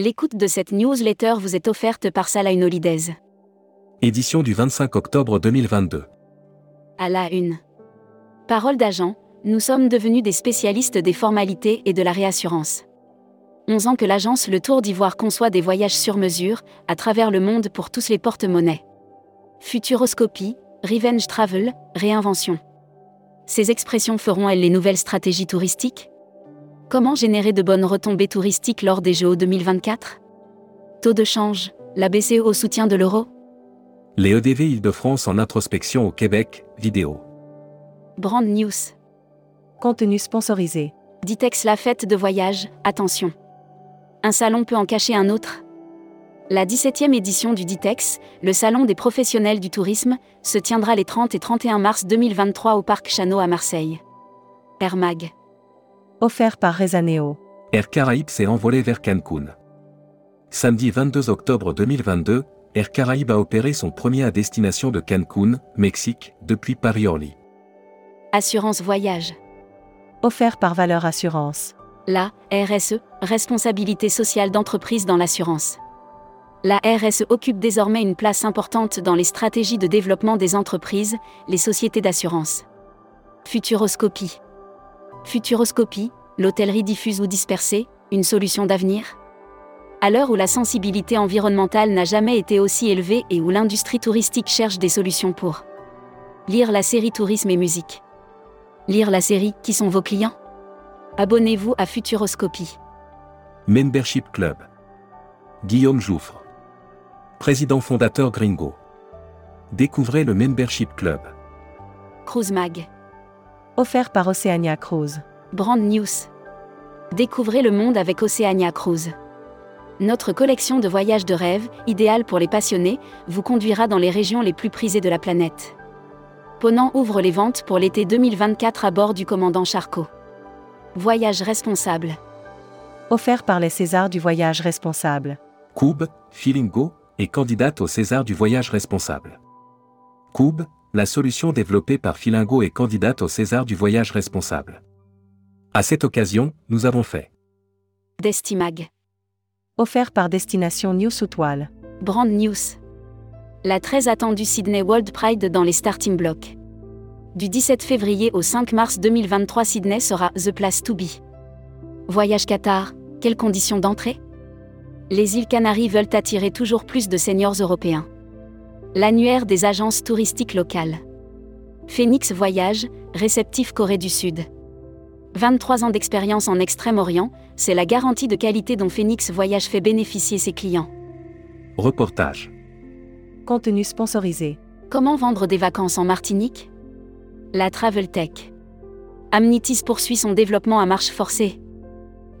L'écoute de cette newsletter vous est offerte par Salah Holidays. Édition du 25 octobre 2022. À la une. Parole d'agent, nous sommes devenus des spécialistes des formalités et de la réassurance. 11 ans que l'agence Le Tour d'Ivoire conçoit des voyages sur mesure, à travers le monde pour tous les porte-monnaies. Futuroscopie, Revenge Travel, Réinvention. Ces expressions feront-elles les nouvelles stratégies touristiques? Comment générer de bonnes retombées touristiques lors des Jeux 2024 Taux de change, la BCE au soutien de l'euro? Les EDV Île-de-France en introspection au Québec, vidéo. Brand News. Contenu sponsorisé. Ditex la fête de voyage, attention. Un salon peut en cacher un autre La 17e édition du Ditex, le salon des professionnels du tourisme, se tiendra les 30 et 31 mars 2023 au Parc Chano à Marseille. Air Mag offert par Rezaneo. Air Caraïbes s'est envolé vers Cancun. Samedi 22 octobre 2022, Air Caraïbes a opéré son premier à destination de Cancun, Mexique, depuis Paris-Orly. Assurance voyage. Offert par Valeur Assurance. La RSE, responsabilité sociale d'entreprise dans l'assurance. La RSE occupe désormais une place importante dans les stratégies de développement des entreprises, les sociétés d'assurance. Futuroscopie. Futuroscopie, l'hôtellerie diffuse ou dispersée, une solution d'avenir? À l'heure où la sensibilité environnementale n'a jamais été aussi élevée et où l'industrie touristique cherche des solutions pour lire la série Tourisme et musique. Lire la série Qui sont vos clients? Abonnez-vous à Futuroscopie. Membership Club. Guillaume Jouffre. Président fondateur Gringo. Découvrez le Membership Club. Cruise Mag offert par Oceania Cruise. Brand News. Découvrez le monde avec Oceania Cruise. Notre collection de voyages de rêve, idéale pour les passionnés, vous conduira dans les régions les plus prisées de la planète. Ponant ouvre les ventes pour l'été 2024 à bord du commandant Charcot. Voyage responsable. Offert par les Césars du voyage responsable. Coub, Feelingo, est candidate au César du voyage responsable. Coub, la solution développée par Filingo est candidate au César du voyage responsable. À cette occasion, nous avons fait Destimag. Offert par Destination News toile. Brand News. La très attendue Sydney World Pride dans les starting blocks. Du 17 février au 5 mars 2023, Sydney sera The Place to Be. Voyage Qatar, quelles conditions d'entrée? Les îles Canaries veulent attirer toujours plus de seniors européens. L'annuaire des agences touristiques locales. Phoenix Voyage, réceptif Corée du Sud. 23 ans d'expérience en Extrême-Orient, c'est la garantie de qualité dont Phoenix Voyage fait bénéficier ses clients. Reportage. Contenu sponsorisé. Comment vendre des vacances en Martinique? La Travel Tech. Amnitis poursuit son développement à marche forcée.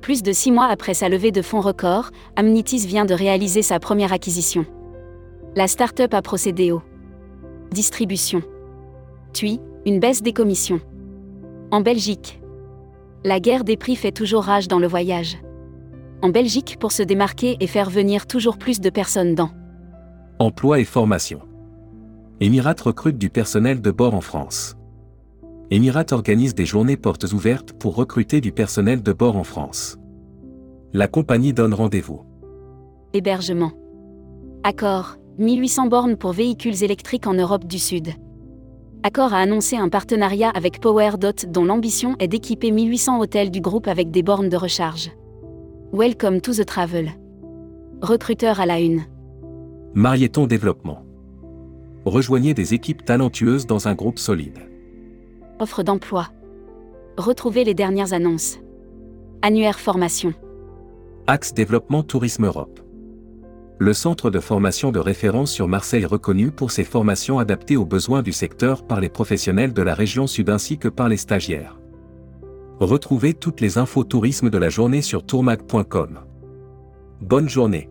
Plus de six mois après sa levée de fonds record, Amnitis vient de réaliser sa première acquisition. La start-up a procédé au distribution. TUI, une baisse des commissions. En Belgique. La guerre des prix fait toujours rage dans le voyage. En Belgique pour se démarquer et faire venir toujours plus de personnes dans Emploi et formation. Emirat recrute du personnel de bord en France. Emirat organise des journées portes ouvertes pour recruter du personnel de bord en France. La compagnie donne rendez-vous. Hébergement. Accord, 1800 bornes pour véhicules électriques en Europe du Sud. Accor a annoncé un partenariat avec PowerDot dont l'ambition est d'équiper 1800 hôtels du groupe avec des bornes de recharge. Welcome to the travel. Recruteur à la une. Marieton Développement. Rejoignez des équipes talentueuses dans un groupe solide. Offre d'emploi. Retrouvez les dernières annonces. Annuaire formation. Axe Développement Tourisme Europe le centre de formation de référence sur Marseille reconnu pour ses formations adaptées aux besoins du secteur par les professionnels de la région sud ainsi que par les stagiaires. Retrouvez toutes les infos tourisme de la journée sur tourmag.com. Bonne journée.